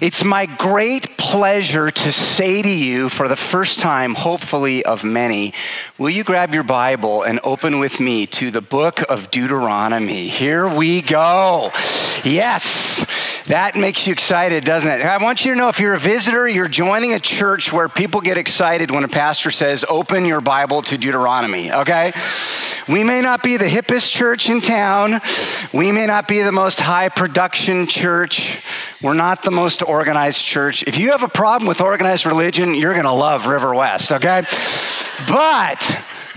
It's my great pleasure to say to you for the first time, hopefully of many, will you grab your Bible and open with me to the book of Deuteronomy? Here we go. Yes, that makes you excited, doesn't it? I want you to know if you're a visitor, you're joining a church where people get excited when a pastor says, open your Bible to Deuteronomy, okay? We may not be the hippest church in town, we may not be the most high production church. We're not the most organized church. If you have a problem with organized religion, you're going to love River West, okay? But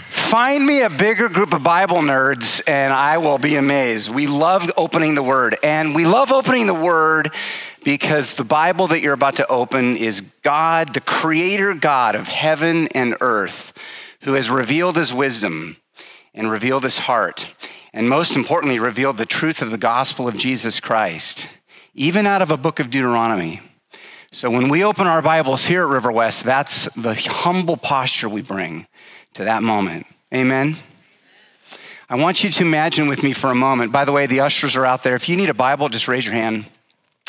find me a bigger group of Bible nerds and I will be amazed. We love opening the Word, and we love opening the Word because the Bible that you're about to open is God, the creator God of heaven and earth, who has revealed his wisdom and revealed his heart, and most importantly, revealed the truth of the gospel of Jesus Christ even out of a book of Deuteronomy. So when we open our Bibles here at River West, that's the humble posture we bring to that moment. Amen. I want you to imagine with me for a moment. By the way, the ushers are out there. If you need a Bible, just raise your hand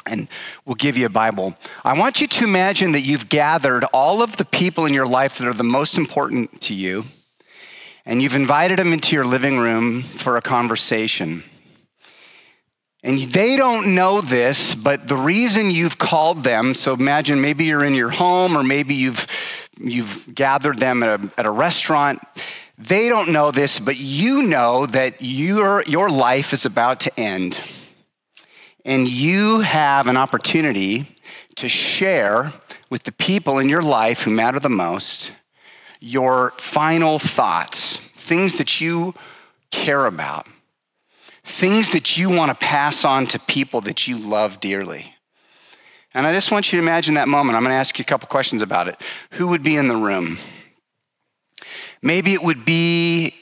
and we'll give you a Bible. I want you to imagine that you've gathered all of the people in your life that are the most important to you, and you've invited them into your living room for a conversation. And they don't know this, but the reason you've called them, so imagine maybe you're in your home or maybe you've, you've gathered them at a, at a restaurant. They don't know this, but you know that your, your life is about to end. And you have an opportunity to share with the people in your life who matter the most your final thoughts, things that you care about things that you want to pass on to people that you love dearly. And I just want you to imagine that moment. I'm going to ask you a couple questions about it. Who would be in the room? Maybe it would be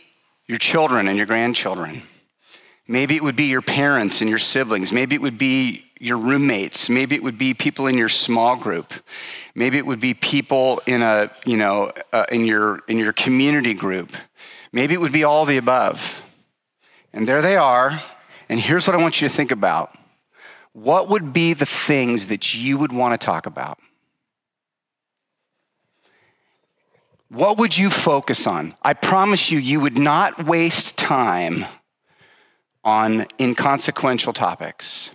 your children and your grandchildren. Maybe it would be your parents and your siblings. Maybe it would be your roommates. Maybe it would be people in your small group. Maybe it would be people in a, you know, uh, in your in your community group. Maybe it would be all the above. And there they are. And here's what I want you to think about what would be the things that you would want to talk about? What would you focus on? I promise you, you would not waste time on inconsequential topics.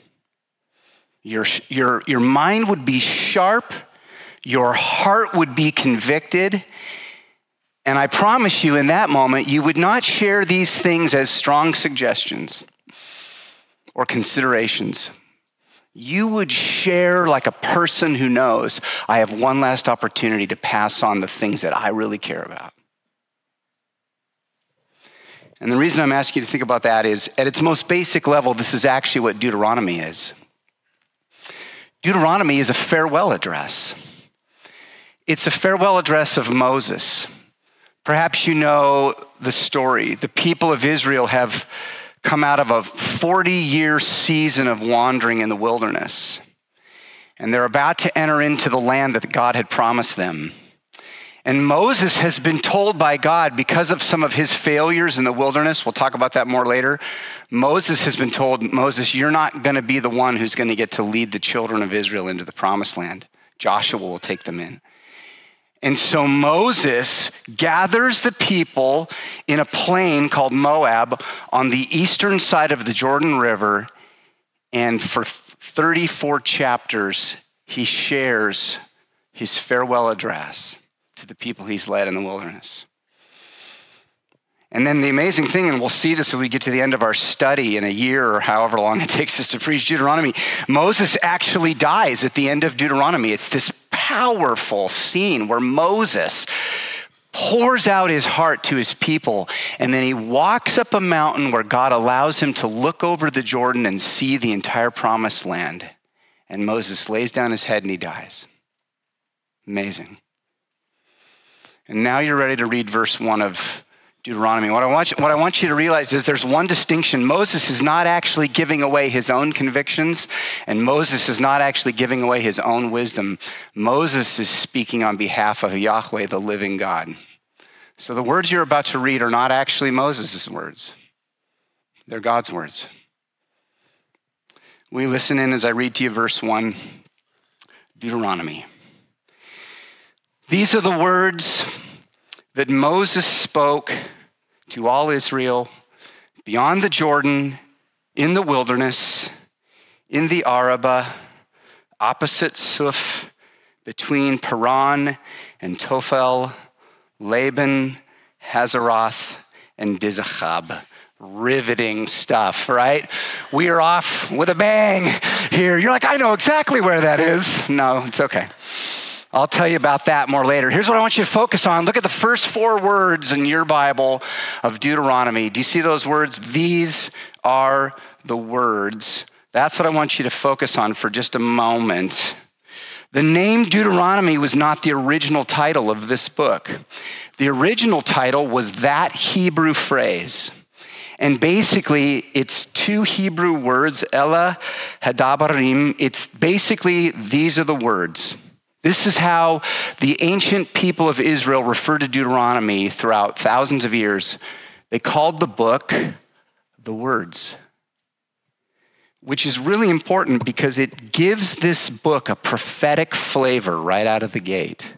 Your, your, your mind would be sharp, your heart would be convicted, and I promise you, in that moment, you would not share these things as strong suggestions or considerations. You would share like a person who knows I have one last opportunity to pass on the things that I really care about. And the reason I'm asking you to think about that is at its most basic level, this is actually what Deuteronomy is. Deuteronomy is a farewell address. It's a farewell address of Moses. Perhaps you know the story. The people of Israel have come out of a 40 year season of wandering in the wilderness, and they're about to enter into the land that God had promised them. And Moses has been told by God because of some of his failures in the wilderness, we'll talk about that more later. Moses has been told, Moses, you're not going to be the one who's going to get to lead the children of Israel into the promised land. Joshua will take them in. And so Moses gathers the people in a plain called Moab on the eastern side of the Jordan River. And for 34 chapters, he shares his farewell address to the people he's led in the wilderness. And then the amazing thing, and we'll see this when we get to the end of our study in a year or however long it takes us to preach Deuteronomy, Moses actually dies at the end of Deuteronomy. It's this powerful scene where Moses pours out his heart to his people, and then he walks up a mountain where God allows him to look over the Jordan and see the entire promised land. And Moses lays down his head and he dies. Amazing. And now you're ready to read verse 1 of Deuteronomy. What I, want you, what I want you to realize is there's one distinction. Moses is not actually giving away his own convictions, and Moses is not actually giving away his own wisdom. Moses is speaking on behalf of Yahweh, the living God. So the words you're about to read are not actually Moses' words, they're God's words. We listen in as I read to you verse 1. Deuteronomy. These are the words that Moses spoke to all Israel beyond the Jordan, in the wilderness, in the Arabah, opposite Suph, between Paran and Tophel, Laban, Hazeroth, and Dizahab riveting stuff, right? We are off with a bang here. You're like, I know exactly where that is. No, it's okay. I'll tell you about that more later. Here's what I want you to focus on. Look at the first four words in your Bible of Deuteronomy. Do you see those words? These are the words. That's what I want you to focus on for just a moment. The name Deuteronomy was not the original title of this book. The original title was that Hebrew phrase. And basically, it's two Hebrew words, Ella Hadabarim. It's basically, these are the words. This is how the ancient people of Israel referred to Deuteronomy throughout thousands of years. They called the book the words, which is really important because it gives this book a prophetic flavor right out of the gate.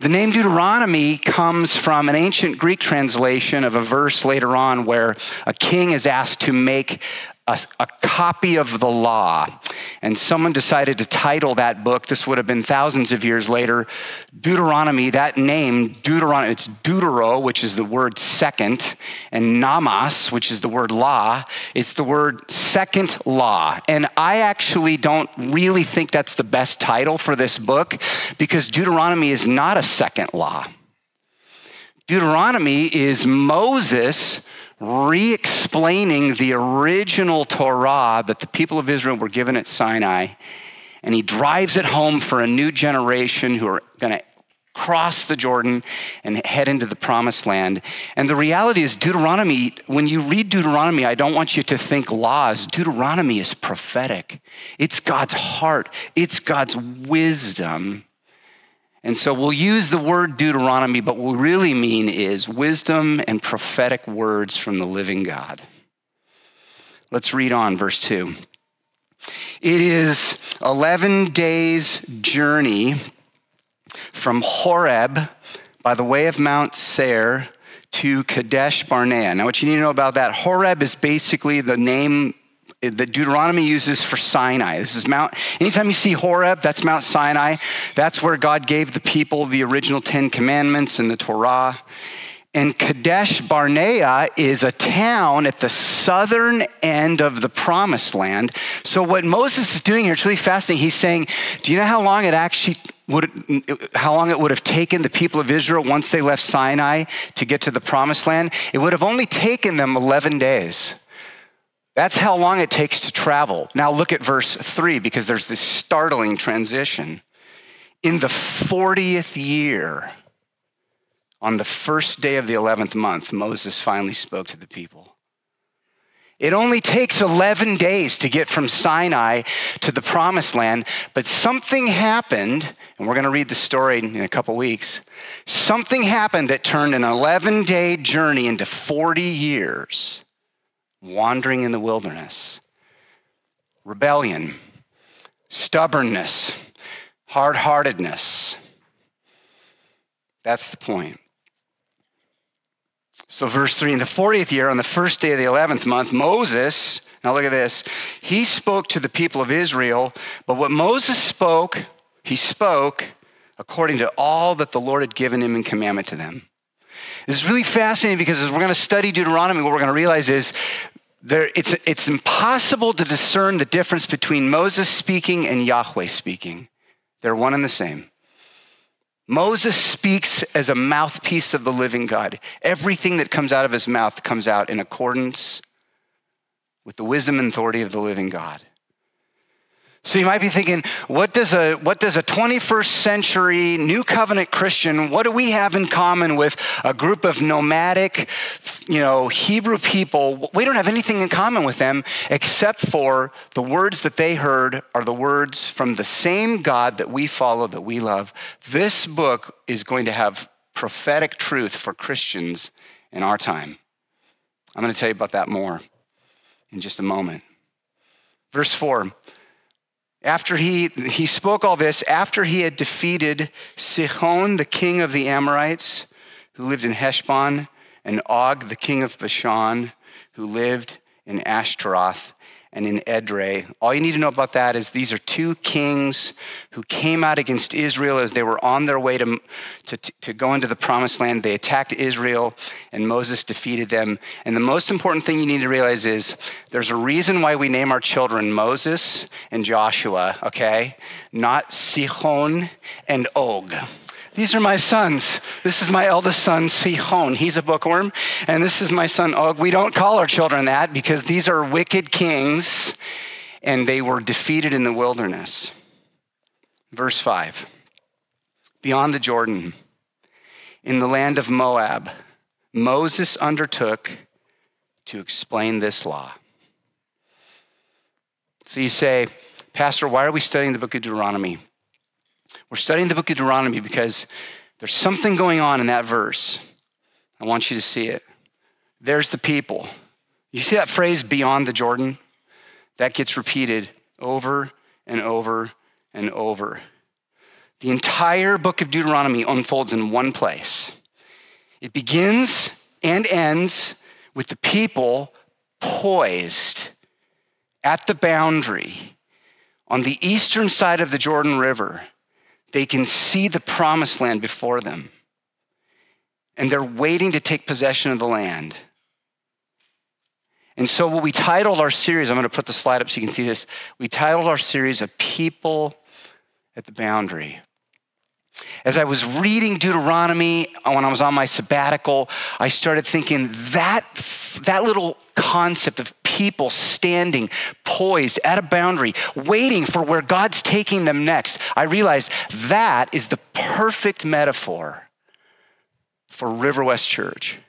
The name Deuteronomy comes from an ancient Greek translation of a verse later on where a king is asked to make a, a, copy of the law. And someone decided to title that book, this would have been thousands of years later, Deuteronomy. That name, Deuteronomy, it's Deutero, which is the word second, and nomos, which is the word law. It's the word second law. And I actually don't really think that's the best title for this book because Deuteronomy is not a second law. Deuteronomy is Moses re explaining the original Torah that the people of Israel were given at Sinai. And he drives it home for a new generation who are going to cross the Jordan and head into the promised land. And the reality is, Deuteronomy, when you read Deuteronomy, I don't want you to think laws. Deuteronomy is prophetic, it's God's heart, it's God's wisdom. And so we'll use the word Deuteronomy, but what we really mean is wisdom and prophetic words from the living God. Let's read on, verse 2. It is 11 days' journey from Horeb by the way of Mount Seir to Kadesh Barnea. Now, what you need to know about that, Horeb is basically the name that Deuteronomy uses for Sinai. This is Mount, anytime you see Horeb, that's Mount Sinai. That's where God gave the people the original Ten Commandments and the Torah. And Kadesh Barnea is a town at the southern end of the promised land. So, what Moses is doing here, it's really fascinating. He's saying, Do you know how long it actually would, how long it would have taken the people of Israel once they left Sinai to get to the promised land? It would have only taken them 11 days. That's how long it takes to travel. Now look at verse 3 because there's this startling transition. In the 40th year, on the first day of the 11th month, Moses finally spoke to the people. It only takes 11 days to get from Sinai to the promised land, but something happened, and we're going to read the story in a couple weeks. Something happened that turned an 11 day journey into 40 years wandering in the wilderness, rebellion, stubbornness, hard heartedness. That's the point. So, verse 3 In the 40th year, on the first day of the 11th month, Moses, now look at this, he spoke to the people of Israel, but what Moses spoke, he spoke according to all that the Lord had given him in commandment to them. This is really fascinating because as we're going to study Deuteronomy, what we're going to realize is there, it's, it's impossible to discern the difference between Moses speaking and Yahweh speaking. They're one and the same. Moses speaks as a mouthpiece of the living God. Everything that comes out of his mouth comes out in accordance with the wisdom and authority of the living God. So you might be thinking, what does a what does a 21st century new covenant Christian, what do we have in common with a group of nomadic, you know, Hebrew people? We don't have anything in common with them except for the words that they heard are the words from the same God that we follow, that we love. This book is going to have prophetic truth for Christians in our time. I'm going to tell you about that more in just a moment. Verse 4 After he, he spoke all this, after he had defeated Sihon, the king of the Amorites, who lived in Heshbon, and Og, the king of Bashan, who lived in Ashtaroth and in Edrei. All you need to know about that is these are two kings who came out against Israel as they were on their way to, to, to go into the promised land. They attacked Israel, and Moses defeated them. And the most important thing you need to realize is there's a reason why we name our children Moses and Joshua, okay? Not Sihon and Og. These are my sons. This is my eldest son, Sihon. He's a bookworm. And this is my son, Og. We don't call our children that because these are wicked kings and they were defeated in the wilderness. Verse 5 Beyond the Jordan, in the land of Moab, Moses undertook to explain this law. So you say, Pastor, why are we studying the book of Deuteronomy? We're studying the book of Deuteronomy because there's something going on in that verse. I want you to see it. There's the people. You see that phrase, beyond the Jordan? That gets repeated over and over and over. The entire book of Deuteronomy unfolds in one place. It begins and ends with the people poised at the boundary on the eastern side of the Jordan River they can see the promised land before them. And they're waiting to take possession of the land. And so, what we titled our series, I'm going to put the slide up so you can see this. We titled our series A People at the Boundary. As I was reading Deuteronomy uh, when I was on my sabbatical, I started thinking that, that little concept of people standing poised at a boundary, waiting for where God's taking them next. I realized that is the perfect metaphor for River West Church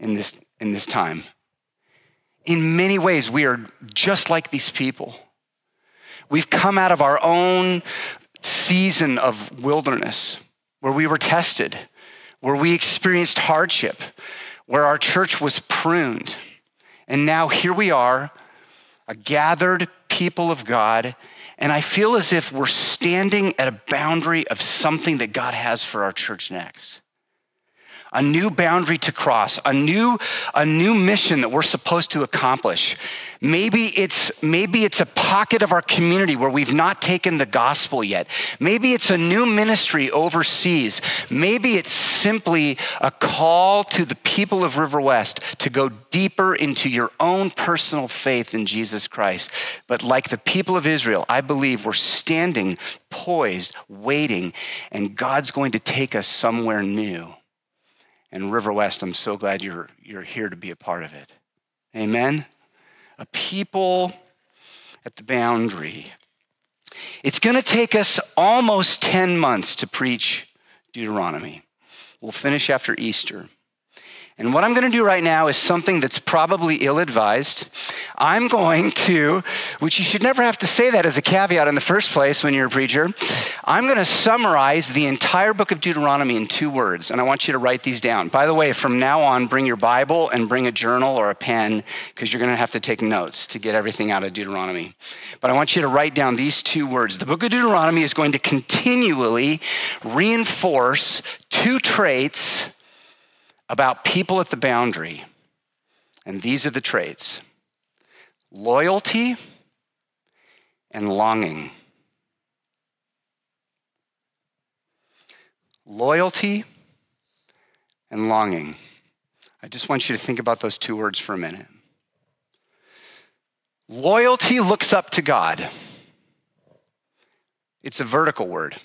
in this, in this time. In many ways, we are just like these people. We've come out of our own season of wilderness where we were tested, where we experienced hardship, where our church was pruned. And now here we are, a gathered people of God. And I feel as if we're standing at a boundary of something that God has for our church next a new boundary to cross, a new, a new mission that we're supposed to accomplish. Maybe it's, maybe it's a pocket of our community where we've not taken the gospel yet. Maybe it's a new ministry overseas. Maybe it's simply a call to the people of River West to go deeper into your own personal faith in Jesus Christ. But like the people of Israel, I believe we're standing poised, waiting, and God's going to take us somewhere new. And River West, I'm so glad you're, you're here to be a part of it. Amen? A people at the boundary. It's going to take us almost 10 months to preach Deuteronomy. We'll finish after Easter. And what I'm going to do right now is something that's probably ill advised. I'm going to, which you should never have to say that as a caveat in the first place when you're a preacher, I'm going to summarize the entire book of Deuteronomy in two words. And I want you to write these down. By the way, from now on, bring your Bible and bring a journal or a pen because you're going to have to take notes to get everything out of Deuteronomy. But I want you to write down these two words. The book of Deuteronomy is going to continually reinforce two traits about people at the boundary. And these are the traits loyalty and longing. Loyalty and longing. I just want you to think about those two words for a minute. Loyalty looks up to God. It's a vertical word.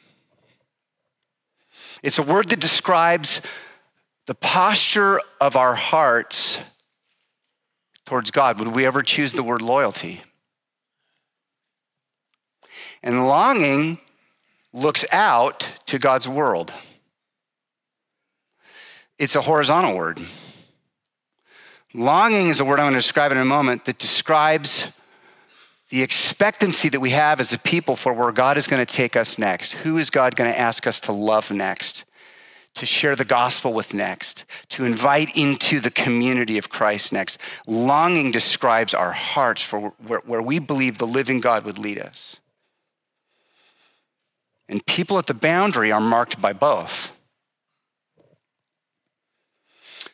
It's a word that describes the posture of our hearts towards God. Would we ever choose the word loyalty? And longing looks out to God's world. It's a horizontal word. Longing is a word I'm going to describe in a moment that describes the expectancy that we have as a people for where God is going to take us next. Who is God going to ask us to love next? To share the gospel with next, to invite into the community of Christ next. Longing describes our hearts for where, where, we believe the living God would lead us. And people at the boundary are marked by both.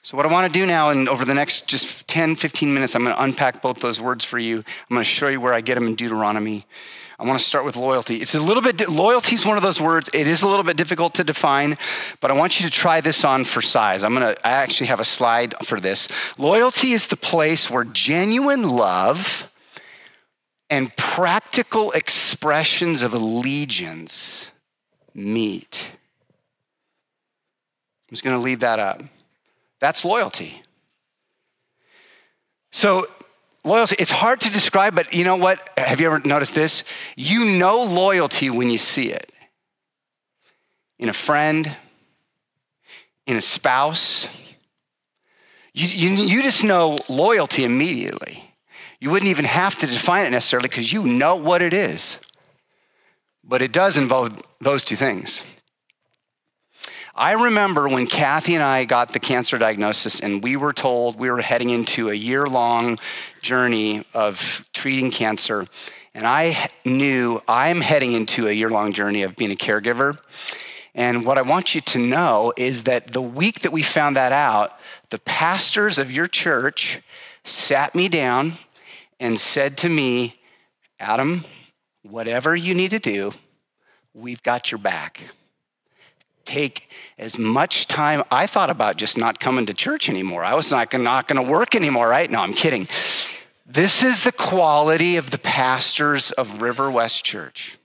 So, what I want to do now, and over the next just 10, 15 minutes, I'm going to unpack both those words for you. I'm going to show you where I get them in Deuteronomy. I want to start with loyalty. It's a little bit, loyalty is one of those words. It is a little bit difficult to define, but I want you to try this on for size. I'm going to, I actually have a slide for this. Loyalty is the place where genuine love and practical expressions of allegiance meet. I'm just going to leave that up. That's loyalty. So, loyalty, it's hard to describe, but you know what? Have you ever noticed this? You know loyalty when you see it in a friend, in a spouse. You, you, you just know loyalty immediately. You wouldn't even have to define it necessarily because you know what it is. But it does involve those two things. I remember when Kathy and I got the cancer diagnosis, and we were told we were heading into a year long journey of treating cancer. And I knew I'm heading into a year long journey of being a caregiver. And what I want you to know is that the week that we found that out, the pastors of your church sat me down and said to me, Adam, whatever you need to do, we've got your back take as much time. I thought about just not coming to church anymore. I was not, not going to work anymore, right? No, I'm kidding. This is the quality of the pastors of River West Church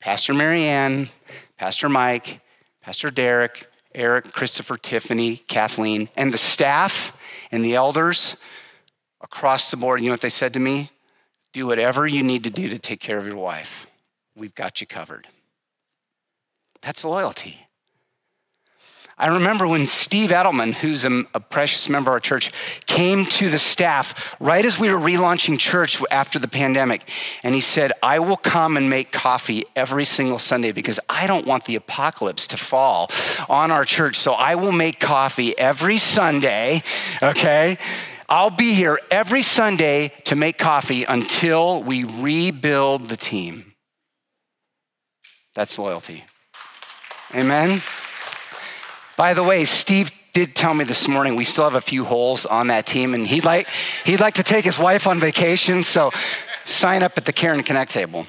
Pastor Marianne, Pastor Mike, Pastor Derek, Eric, Christopher, Tiffany, Kathleen, and the staff and the elders across the board. You know what they said to me? Do whatever you need to do to take care of your wife. We've got you covered. That's loyalty. I remember when Steve Edelman, who's a, a, precious member of our church, came to the staff right as we were relaunching church after the pandemic. And he said, I will come and make coffee every single Sunday because I don't want the apocalypse to fall on our church. So I will make coffee every Sunday, okay? I'll be here every Sunday to make coffee until we rebuild the team. That's loyalty. Amen. By the way, Steve did tell me this morning we still have a few holes on that team, and he'd like he'd like to take his wife on vacation. So sign up at the Karen Connect table.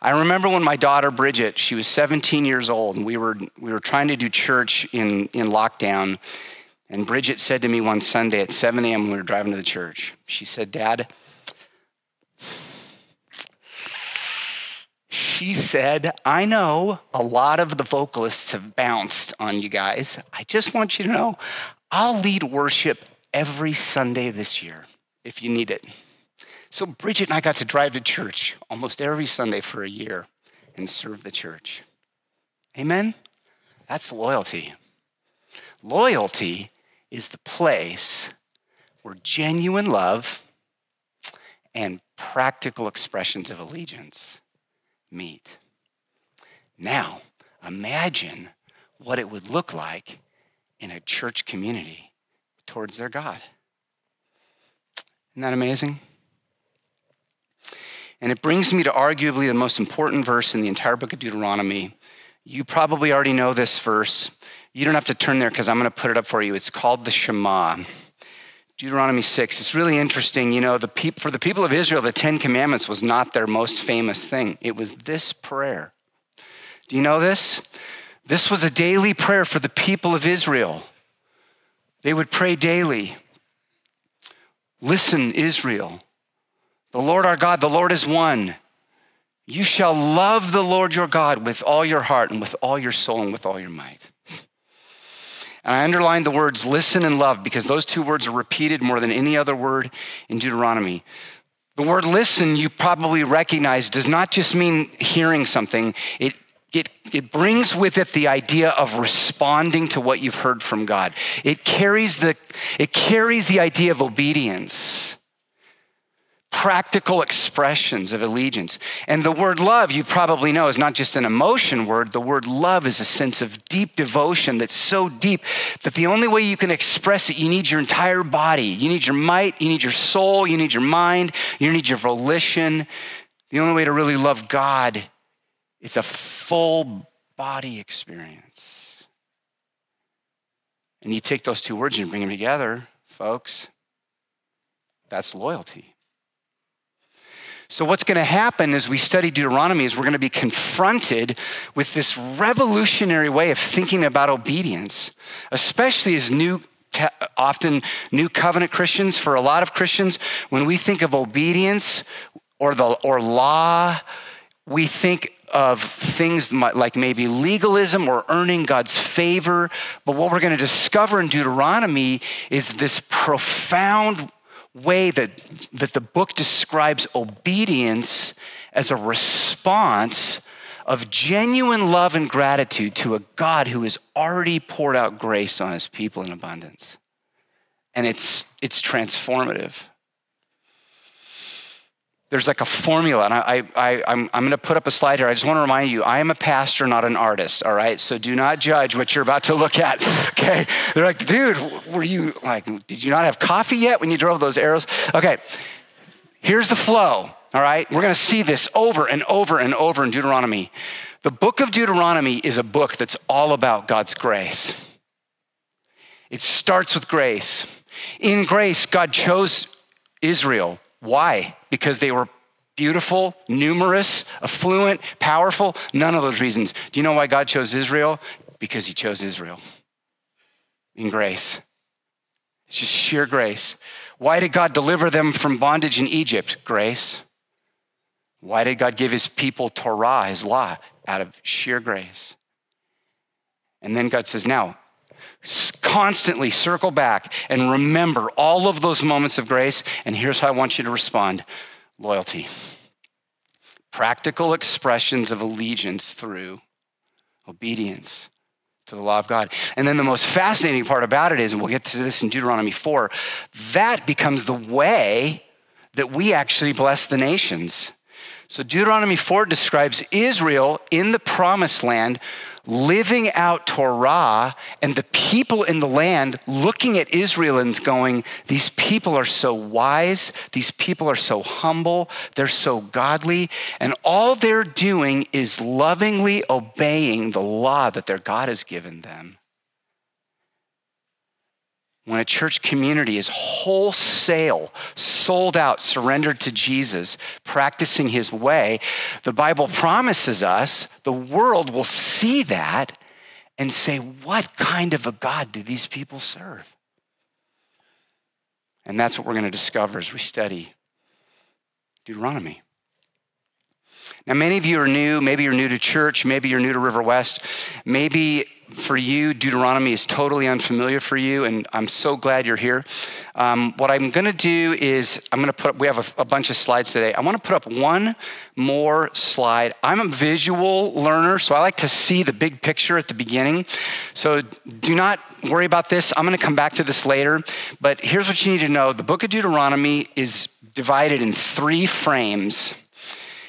I remember when my daughter Bridget, she was 17 years old, and we were we were trying to do church in in lockdown. And Bridget said to me one Sunday at 7 a.m. when we were driving to the church, she said, Dad, she said, I know a lot of the vocalists have bounced on you guys. I just want you to know I'll lead worship every Sunday this year if you need it. So Bridget and I got to drive to church almost every Sunday for a year and serve the church. Amen? That's loyalty. Loyalty is the place where genuine love and practical expressions of allegiance meet. Now, imagine what it would look like in a church community towards their God. Isn't that amazing? And it brings me to arguably the most important verse in the entire book of Deuteronomy. You probably already know this verse. You don't have to turn there because I'm going to put it up for you. It's called the Shema. Deuteronomy 6. It's really interesting. You know, the peop- for the people of Israel, the Ten Commandments was not their most famous thing, it was this prayer. Do you know this? This was a daily prayer for the people of Israel. They would pray daily. Listen, Israel. The Lord our God, the Lord is one. You shall love the Lord your God with all your heart and with all your soul and with all your might. And I underlined the words listen and love because those two words are repeated more than any other word in Deuteronomy. The word listen, you probably recognize, does not just mean hearing something, it, it, it brings with it the idea of responding to what you've heard from God. It carries the, it carries the idea of obedience. Practical expressions of allegiance. And the word love, you probably know, is not just an emotion word. The word love is a sense of deep devotion that's so deep that the only way you can express it, you need your entire body. You need your might, you need your soul, you need your mind, you need your volition. The only way to really love God, it's a full body experience. And you take those two words and you bring them together, folks. That's loyalty. So, what's going to happen as we study Deuteronomy is we're going to be confronted with this revolutionary way of thinking about obedience, especially as new often new covenant Christians, for a lot of Christians, when we think of obedience or, the, or law, we think of things like maybe legalism or earning God's favor. But what we're going to discover in Deuteronomy is this profound way that, that the book describes obedience as a response of genuine love and gratitude to a God who has already poured out grace on his people in abundance. And it's, it's transformative there's like a formula, and I, I, I'm, I'm going to put up a slide here. I just want to remind you, I am a pastor, not an artist, all right? So do not judge what you're about to look at, okay? They're like, dude, were you like, did you not have coffee yet when you drove those arrows? Okay, here's the flow, all right? We're going to see this over and over and over in Deuteronomy. The book of Deuteronomy is a book that's all about God's grace. It starts with grace. In grace, God chose Israel why? Because they were beautiful, numerous, affluent, powerful? None of those reasons. Do you know why God chose Israel? Because he chose Israel in grace. It's just sheer grace. Why did God deliver them from bondage in Egypt? Grace. Why did God give his people Torah, his law, out of sheer grace? And then God says, Now, constantly circle back and remember all of those moments of grace. And here's how I want you to respond loyalty. Practical expressions of allegiance through obedience to the law of God. And then the most fascinating part about it is, and we'll get to this in Deuteronomy 4, that becomes the way that we actually bless the nations. So Deuteronomy 4 describes Israel in the promised land living out Torah and the people in the land looking at Israel and going, These people are so wise, these people are so humble, they're so godly, and all they're doing is lovingly obeying the law that their God has given them when a church community is wholesale, sold out, surrendered to Jesus, practicing his way, the Bible promises us the world will see that and say, What kind of a God do these people serve? And that's what we're going to discover as we study Deuteronomy. Now, many of you are new. Maybe you're new to church. Maybe you're new to River West. Maybe for you, Deuteronomy is totally unfamiliar for you, and I'm so glad you're here. Um, what I'm going to do is, I'm going to put, we have a, a bunch of slides today. I want to put up one more slide. I'm a visual learner, so I like to see the big picture at the beginning. So do not worry about this. I'm going to come back to this later. But here's what you need to know the book of Deuteronomy is divided in three frames.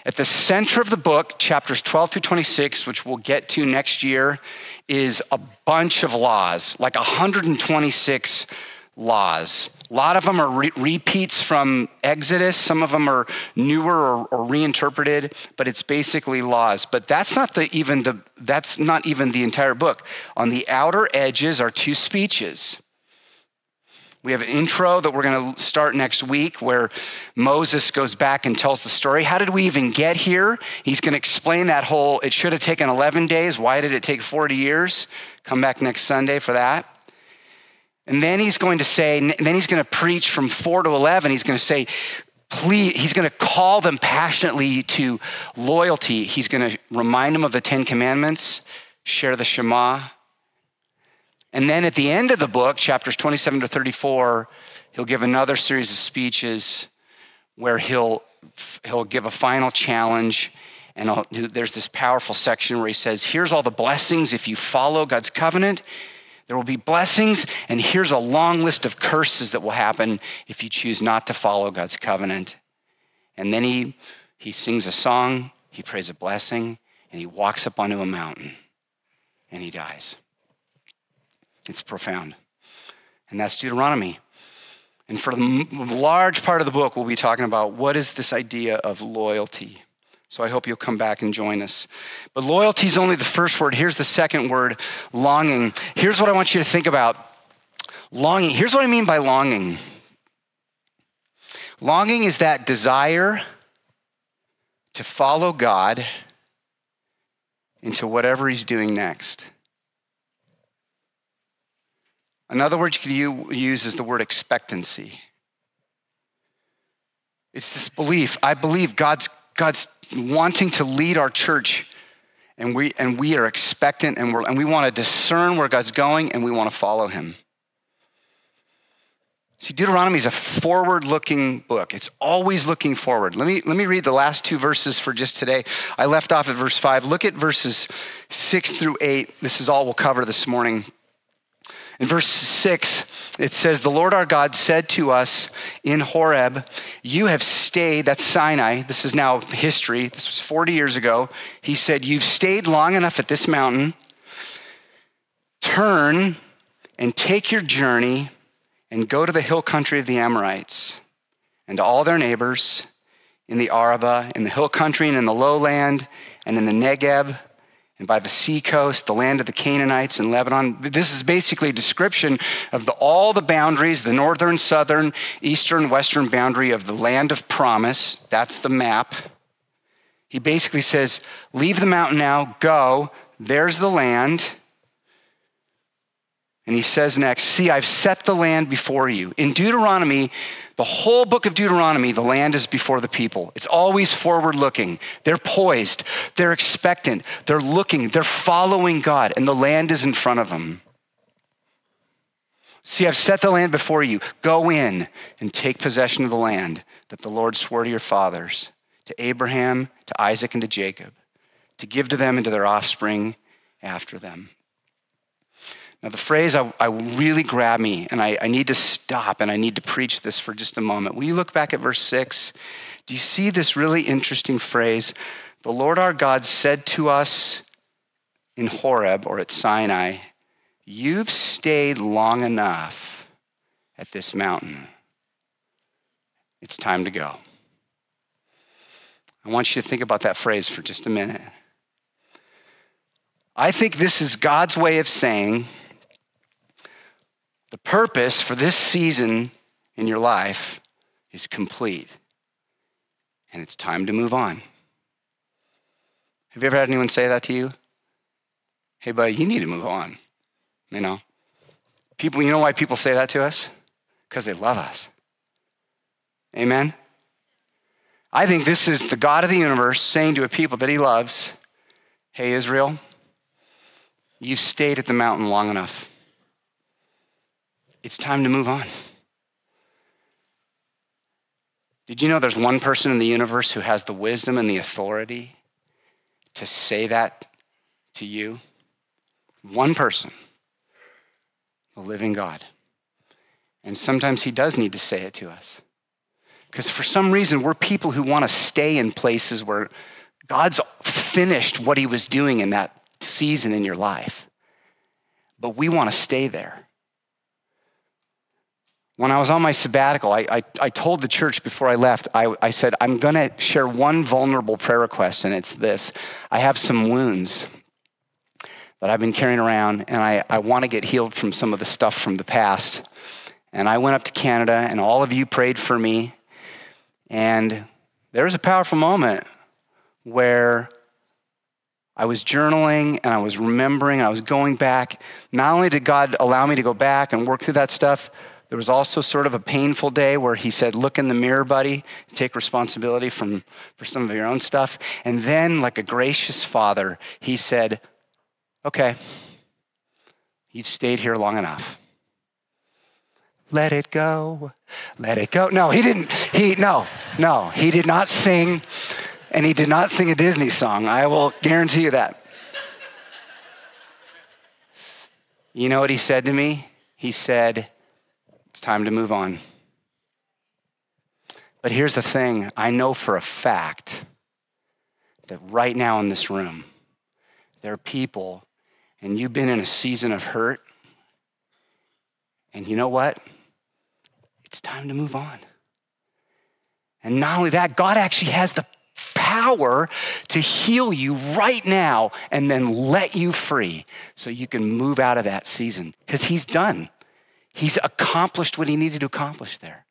At the center of the book, chapters 12 through 26, which we'll get to next year, is a bunch of laws, like 126 laws. A lot of them are re- repeats from Exodus. Some of them are newer or, or, reinterpreted, but it's basically laws. But that's not the even the that's not even the entire book. On the outer edges are two speeches. We have an intro that we're going to start next week where Moses goes back and tells the story. How did we even get here? He's going to explain that whole, it should have taken 11 days. Why did it take 40 years? Come back next Sunday for that. And then he's going to say, then he's going to preach from 4 to 11. He's going to say, please, he's going to call them passionately to loyalty. He's going to remind them of the Ten Commandments, share the Shema, and then at the end of the book, chapters 27 to 34, he'll give another series of speeches where he'll, he'll give a final challenge. And I'll, there's this powerful section where he says, Here's all the blessings if you follow God's covenant. There will be blessings, and here's a long list of curses that will happen if you choose not to follow God's covenant. And then he, he sings a song, he prays a blessing, and he walks up onto a mountain and he dies. It's profound. And that's Deuteronomy. And for the large part of the book, we'll be talking about what is this idea of loyalty. So I hope you'll come back and join us. But loyalty is only the first word. Here's the second word longing. Here's what I want you to think about longing. Here's what I mean by longing longing is that desire to follow God into whatever He's doing next. Another word you could use is the word expectancy. It's this belief. I believe God's, God's wanting to lead our church, and we, and we are expectant, and, we're, and we want to discern where God's going, and we want to follow Him. See, Deuteronomy is a forward looking book. It's always looking forward. Let me, let me read the last two verses for just today. I left off at verse 5. Look at verses 6 through 8. This is all we'll cover this morning. In verse 6, it says, The Lord our God said to us in Horeb, You have stayed, that's Sinai. This is now history. This was 40 years ago. He said, You've stayed long enough at this mountain. Turn and take your journey and go to the hill country of the Amorites and all their neighbors in the Arabah, in the hill country and in the lowland and in the Negeb and by the seacoast, the land of the Canaanites and Lebanon. This is basically a description of the, all the boundaries, the northern, southern, eastern, western boundary of the land of promise. That's the map. He basically says, Leave the mountain now, go, there's the land. And he says next, See, I've set the land before you. In Deuteronomy, the whole book of Deuteronomy, the land is before the people. It's always forward looking. They're poised, they're expectant, they're looking, they're following God, and the land is in front of them. See, I've set the land before you. Go in and take possession of the land that the Lord swore to your fathers, to Abraham, to Isaac, and to Jacob, to give to them and to their offspring after them. Now, the phrase I, I really grabbed me, and I, I need to stop and I need to preach this for just a moment. Will you look back at verse 6? Do you see this really interesting phrase? The Lord our God said to us in Horeb or at Sinai, You've stayed long enough at this mountain. It's time to go. I want you to think about that phrase for just a minute. I think this is God's way of saying, the purpose for this season in your life is complete, and it's time to move on. Have you ever had anyone say that to you? Hey, buddy, you need to move on. You know, people, you know why people say that to us? Because they love us. Amen? I think this is the God of the universe saying to a people that he loves, Hey, Israel, you've stayed at the mountain long enough. It's time to move on. Did you know there's one person in the universe who has the wisdom and the authority to say that to you? One person, the living God. And sometimes he does need to say it to us. Because for some reason, we're people who want to stay in places where God's finished what he was doing in that season in your life. But we want to stay there. When I was on my sabbatical, I, I, I told the church before I left, I, I said, I'm going to share one vulnerable prayer request, and it's this I have some wounds that I've been carrying around, and I, I want to get healed from some of the stuff from the past. And I went up to Canada, and all of you prayed for me. And there was a powerful moment where I was journaling and I was remembering, and I was going back. Not only did God allow me to go back and work through that stuff, there was also sort of a painful day where he said, Look in the mirror, buddy, take responsibility from, for some of your own stuff. And then, like a gracious father, he said, Okay, you've stayed here long enough. Let it go. Let it go. No, he didn't. He, no, no, he did not sing, and he did not sing a Disney song. I will guarantee you that. You know what he said to me? He said, it's time to move on. But here's the thing I know for a fact that right now in this room, there are people, and you've been in a season of hurt, and you know what? It's time to move on. And not only that, God actually has the power to heal you right now and then let you free so you can move out of that season because He's done. He's accomplished what He needed to accomplish there.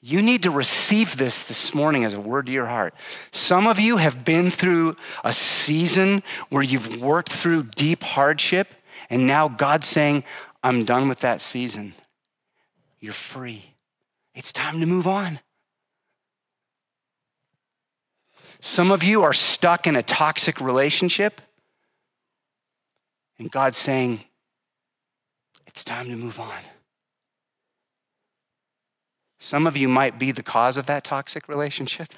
You need to receive this this morning as a word to your heart. Some of you have been through a season where you've worked through deep hardship, and now God's saying, I'm done with that season. You're free. It's time to move on. Some of you are stuck in a toxic relationship, and God's saying, It's time to move on. Some of you might be the cause of that toxic relationship.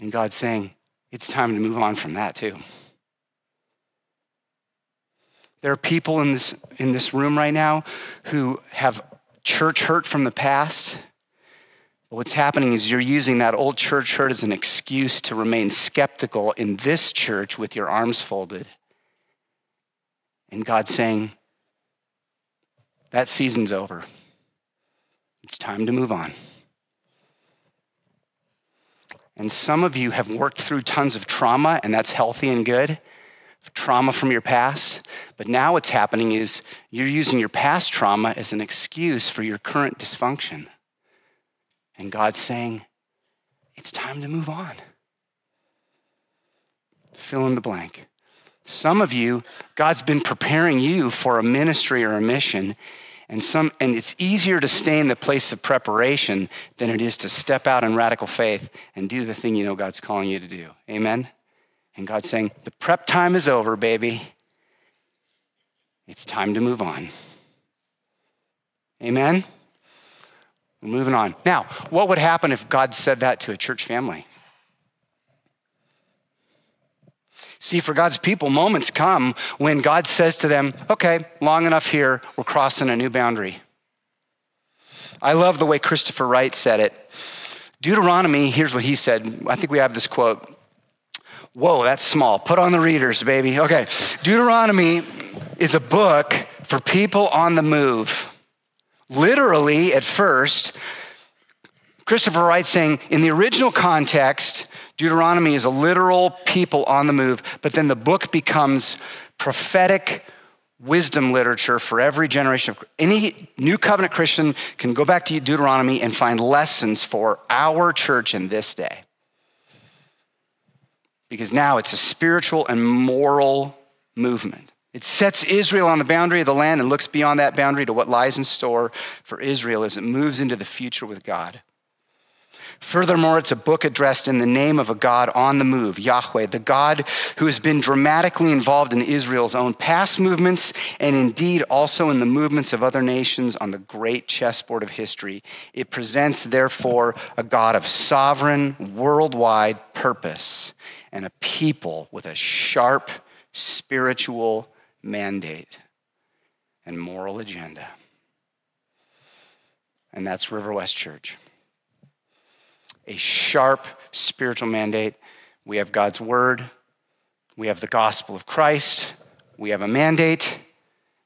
And God's saying, it's time to move on from that too. There are people in this, in this room right now who have church hurt from the past. But what's happening is you're using that old church hurt as an excuse to remain skeptical in this church with your arms folded. And God's saying, that season's over. It's time to move on. And some of you have worked through tons of trauma, and that's healthy and good trauma from your past. But now what's happening is you're using your past trauma as an excuse for your current dysfunction. And God's saying, it's time to move on. Fill in the blank. Some of you, God's been preparing you for a ministry or a mission, and, some, and it's easier to stay in the place of preparation than it is to step out in radical faith and do the thing you know God's calling you to do. Amen? And God's saying, the prep time is over, baby. It's time to move on. Amen? We're moving on. Now, what would happen if God said that to a church family? See, for God's people, moments come when God says to them, okay, long enough here, we're crossing a new boundary. I love the way Christopher Wright said it. Deuteronomy, here's what he said. I think we have this quote. Whoa, that's small. Put on the readers, baby. Okay. Deuteronomy is a book for people on the move. Literally, at first, Christopher Wright saying, in the original context, Deuteronomy is a literal people on the move, but then the book becomes prophetic wisdom literature for every generation of any new covenant Christian can go back to Deuteronomy and find lessons for our church in this day. Because now it's a spiritual and moral movement. It sets Israel on the boundary of the land and looks beyond that boundary to what lies in store for Israel as it moves into the future with God. Furthermore, it's a book addressed in the name of a God on the move, Yahweh, the God who has been dramatically involved in Israel's own past movements and indeed also in the movements of other nations on the great chessboard of history. It presents, therefore, a God of sovereign, worldwide purpose and a people with a sharp spiritual mandate and moral agenda. And that's River West Church a sharp spiritual mandate. We have God's word, we have the gospel of Christ, we have a mandate,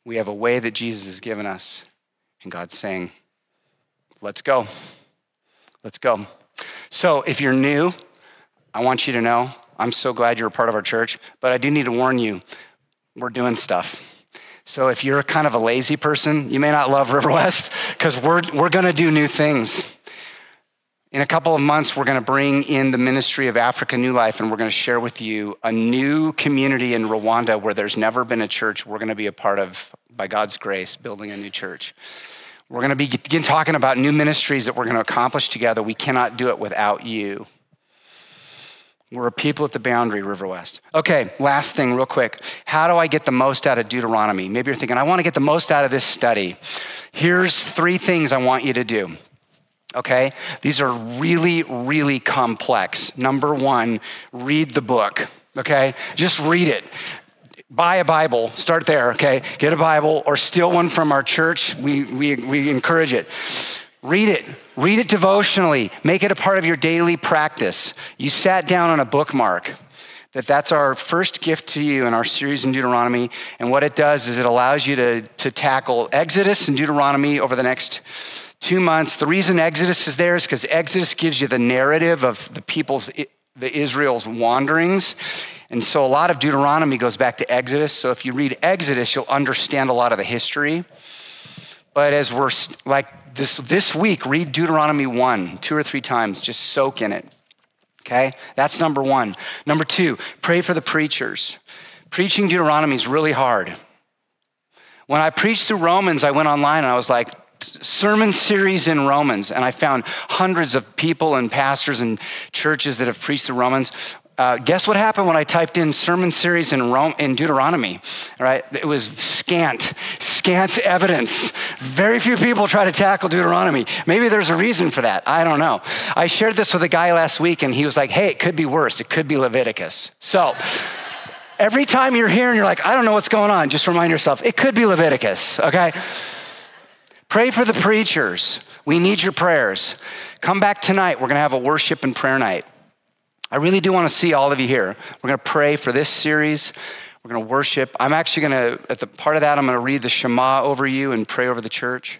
we have a way that Jesus has given us. And God's saying, let's go. Let's go. So if you're new, I want you to know I'm so glad you're a part of our church, but I do need to warn you we're doing stuff. So if you're kind of a lazy person, you may not love River West because we're, we're going to do new things. In a couple of months, we're going to bring in the ministry of Africa New Life, and we're going to share with you a new community in Rwanda where there's never been a church. We're going to be a part of, by God's grace, building a new church. We're going to begin talking about new ministries that we're going to accomplish together. We cannot do it without you. We're a people at the boundary, River West. Okay, last thing, real quick. How do I get the most out of Deuteronomy? Maybe you're thinking, I want to get the most out of this study. Here's three things I want you to do okay? These are really, really complex. Number one, read the book, okay? Just read it. Buy a Bible, start there, okay? Get a Bible or steal one from our church. We, we, we encourage it. Read it. Read it devotionally. Make it a part of your daily practice. You sat down on a bookmark. That that's our first gift to you in our series in Deuteronomy. And what it does is it allows you to, to tackle Exodus and Deuteronomy over the next two months. The reason Exodus is there is because Exodus gives you the narrative of the people's, the Israel's wanderings. And so a lot of Deuteronomy goes back to Exodus. So if you read Exodus, you'll understand a lot of the history. But as we're like this, this week, read Deuteronomy 1 two or three times, just soak in it. Okay? That's number one. Number two, pray for the preachers. Preaching Deuteronomy is really hard. When I preached through Romans, I went online and I was like, sermon series in Romans, and I found hundreds of people and pastors and churches that have preached the Romans. Uh, guess what happened when I typed in sermon series in, Rome, in Deuteronomy? Right, it was scant, scant evidence. Very few people try to tackle Deuteronomy. Maybe there's a reason for that. I don't know. I shared this with a guy last week, and he was like, "Hey, it could be worse. It could be Leviticus." So. Every time you're here and you're like, I don't know what's going on, just remind yourself, it could be Leviticus, okay? Pray for the preachers. We need your prayers. Come back tonight. We're going to have a worship and prayer night. I really do want to see all of you here. We're going to pray for this series. We're going to worship. I'm actually going to, at the part of that, I'm going to read the Shema over you and pray over the church.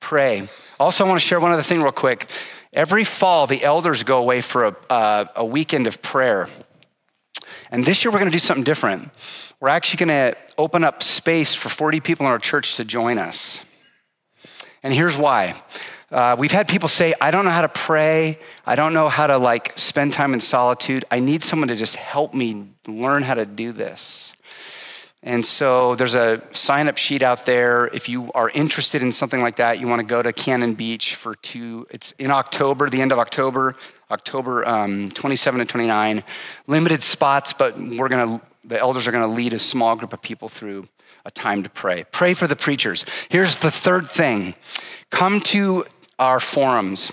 Pray. Also, I want to share one other thing real quick. Every fall, the elders go away for a, uh, a weekend of prayer. And this year, we're going to do something different. We're actually going to open up space for 40 people in our church to join us. And here's why uh, we've had people say, I don't know how to pray. I don't know how to like spend time in solitude. I need someone to just help me learn how to do this. And so there's a sign up sheet out there. If you are interested in something like that, you want to go to Cannon Beach for two, it's in October, the end of October, October um, 27 and 29. Limited spots, but we're going to, the elders are going to lead a small group of people through a time to pray. Pray for the preachers. Here's the third thing come to our forums.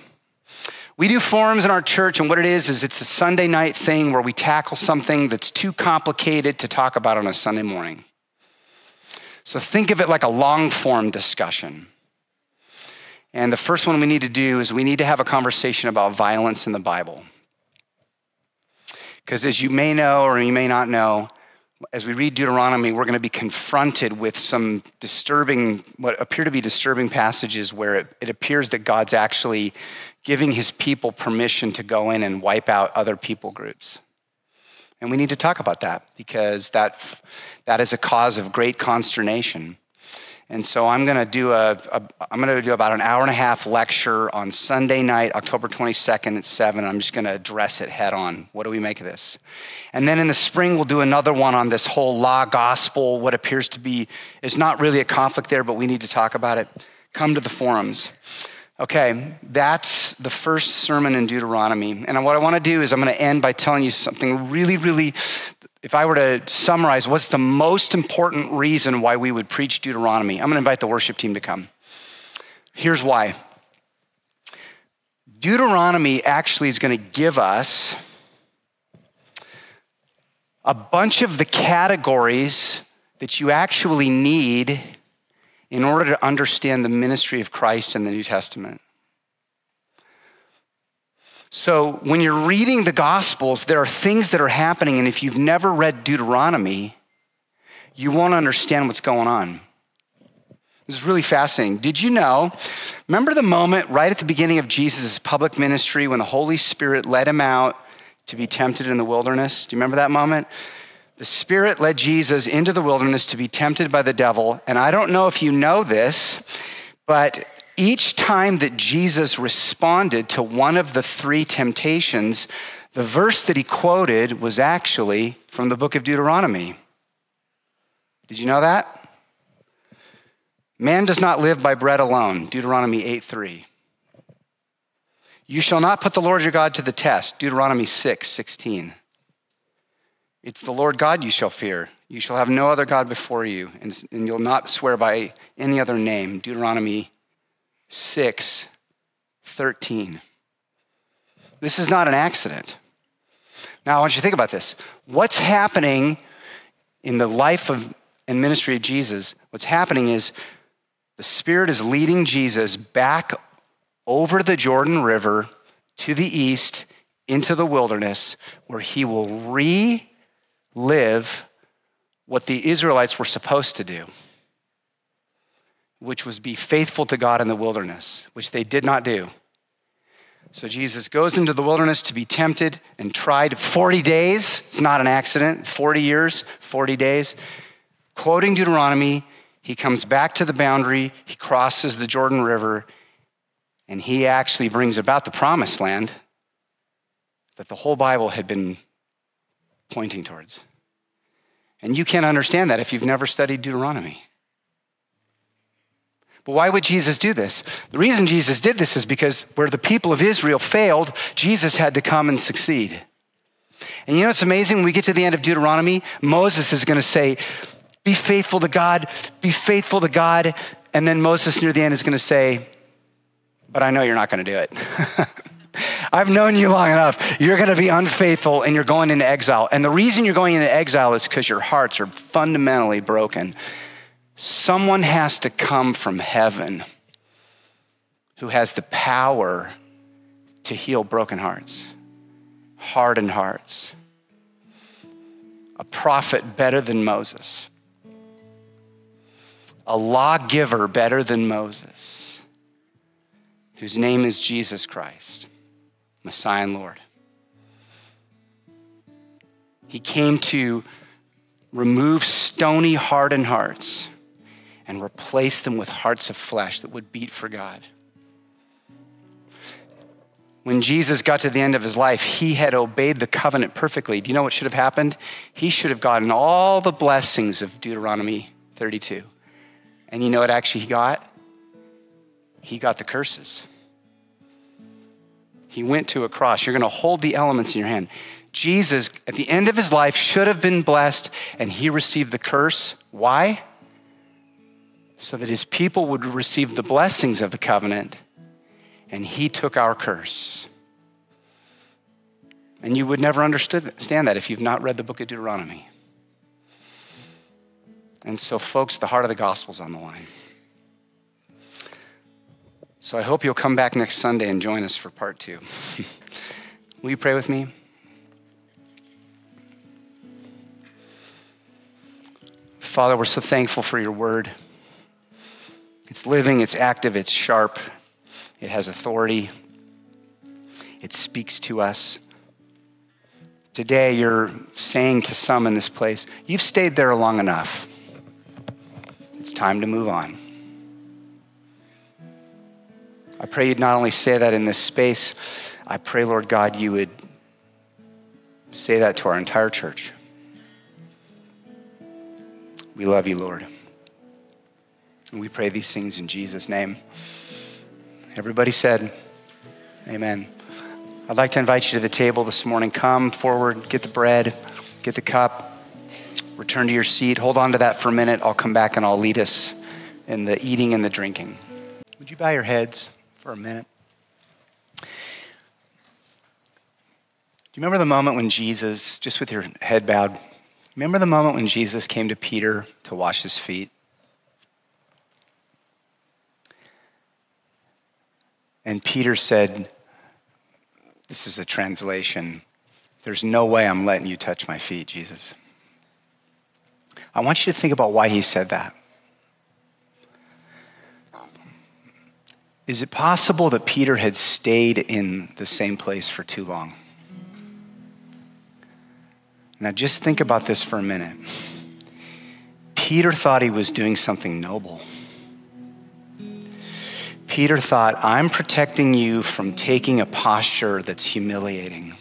We do forums in our church, and what it is, is it's a Sunday night thing where we tackle something that's too complicated to talk about on a Sunday morning. So think of it like a long form discussion. And the first one we need to do is we need to have a conversation about violence in the Bible. Because as you may know or you may not know, as we read Deuteronomy, we're going to be confronted with some disturbing, what appear to be disturbing passages where it, it, appears that God's actually giving his people permission to go in and wipe out other people groups. And we need to talk about that because that, that is a cause of great consternation. And so I'm going to do a, a I'm going to do about an hour and a half lecture on Sunday night, October 22nd at 7. I'm just going to address it head on. What do we make of this? And then in the spring we'll do another one on this whole law gospel, what appears to be is not really a conflict there, but we need to talk about it. Come to the forums. Okay, that's the first sermon in Deuteronomy. And what I want to do is I'm going to end by telling you something really, really if I were to summarize what's the most important reason why we would preach Deuteronomy, I'm going to invite the worship team to come. Here's why Deuteronomy actually is going to give us a bunch of the categories that you actually need in order to understand the ministry of Christ in the New Testament. So when you're reading the Gospels, there are things that are happening, and if you've never read Deuteronomy, you won't understand what's going on. This is really fascinating. Did you know? Remember the moment right at the beginning of Jesus' public ministry when the Holy Spirit led him out to be tempted in the wilderness? Do you remember that moment? The Spirit led Jesus into the wilderness to be tempted by the devil. And I don't know if you know this, but each time that Jesus responded to one of the three temptations, the verse that he quoted was actually from the book of Deuteronomy. Did you know that? Man does not live by bread alone, Deuteronomy 8 3. You shall not put the Lord your God to the test, Deuteronomy 6 16. It's the Lord God you shall fear. You shall have no other God before you, and, and you'll not swear by any other name, Deuteronomy 6 13. This is not an accident. Now, I want you to think about this. What's happening in the life of and ministry of Jesus? What's happening is the Spirit is leading Jesus back over the Jordan River to the east into the wilderness, where he will relive what the Israelites were supposed to do, which was be faithful to God in the wilderness, which they did not do. So Jesus goes into the wilderness to be tempted and tried 40 days. It's not an accident, 40 years, 40 days. Quoting Deuteronomy, he comes back to the boundary, he crosses the Jordan River, and he actually brings about the promised land that the whole Bible had been pointing towards. And you can't understand that if you've never studied Deuteronomy. But why would Jesus do this? The reason Jesus did this is because where the people of Israel failed, Jesus had to come and succeed. And you know what's amazing? When we get to the end of Deuteronomy, Moses is going to say, Be faithful to God, be faithful to God. And then Moses near the end is going to say, But I know you're not going to do it. I've known you long enough. You're going to be unfaithful and you're going into exile. And the reason you're going into exile is because your hearts are fundamentally broken. Someone has to come from heaven who has the power to heal broken hearts, hardened hearts. A prophet better than Moses, a lawgiver better than Moses, whose name is Jesus Christ, Messiah and Lord. He came to remove stony, hardened hearts and replace them with hearts of flesh that would beat for God. When Jesus got to the end of his life, he had obeyed the covenant perfectly. Do you know what should have happened? He should have gotten all the blessings of Deuteronomy 32. And you know what actually he got? He got the curses. He went to a cross. You're going to hold the elements in your hand. Jesus, at the end of his life, should have been blessed, and he received the curse. Why? So that his people would receive the blessings of the covenant, and he took our curse. And you would never understand that if you've not read the book of Deuteronomy. And so, folks, the heart of the gospel's on the line. So I hope you'll come back next Sunday and join us for part two. Will you pray with me? Father, we're so thankful for your word. It's living, it's active, it's sharp, it has authority, it speaks to us. Today, you're saying to some in this place, You've stayed there long enough. It's time to move on. I pray you'd not only say that in this space, I pray, Lord God, you would say that to our entire church. We love you, Lord. And we pray these things in Jesus' name. Everybody said, Amen. I'd like to invite you to the table this morning. Come forward, get the bread, get the cup, return to your seat. Hold on to that for a minute. I'll come back and I'll lead us in the eating and the drinking. Would you bow your heads for a minute? Do you remember the moment when Jesus, just with your head bowed, remember the moment when Jesus came to Peter to wash his feet? And Peter said, This is a translation. There's no way I'm letting you touch my feet, Jesus. I want you to think about why he said that. Is it possible that Peter had stayed in the same place for too long? Now, just think about this for a minute. Peter thought he was doing something noble. Peter thought, I'm protecting you from taking a posture that's humiliating.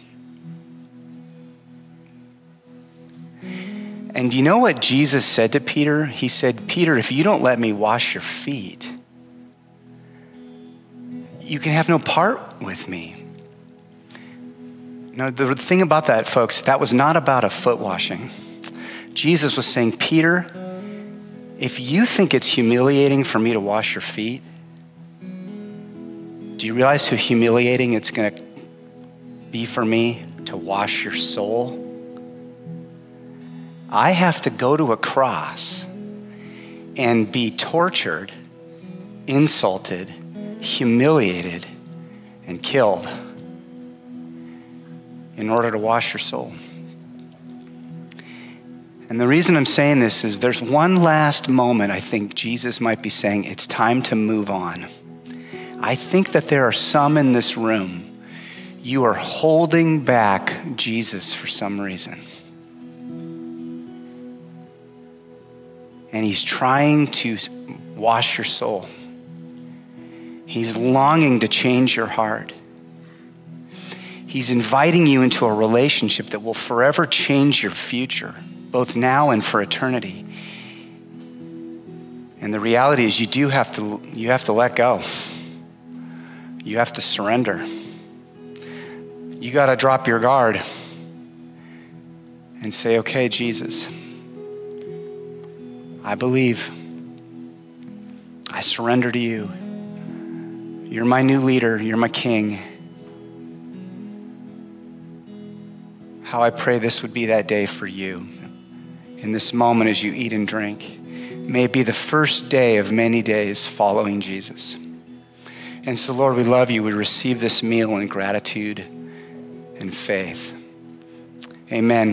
And you know what Jesus said to Peter? He said, Peter, if you don't let me wash your feet, you can have no part with me. Now, the thing about that, folks, that was not about a foot washing. Jesus was saying, Peter, if you think it's humiliating for me to wash your feet, do you realize how humiliating it's going to be for me to wash your soul? I have to go to a cross and be tortured, insulted, humiliated, and killed in order to wash your soul. And the reason I'm saying this is there's one last moment I think Jesus might be saying it's time to move on. I think that there are some in this room, you are holding back Jesus for some reason. And he's trying to wash your soul. He's longing to change your heart. He's inviting you into a relationship that will forever change your future both now and for eternity. And the reality is you do have to you have to let go. You have to surrender. You got to drop your guard and say, "Okay, Jesus, I believe. I surrender to you. You're my new leader, you're my king." How I pray this would be that day for you in this moment as you eat and drink. May it be the first day of many days following Jesus. And so, Lord, we love you. We receive this meal in gratitude and faith. Amen.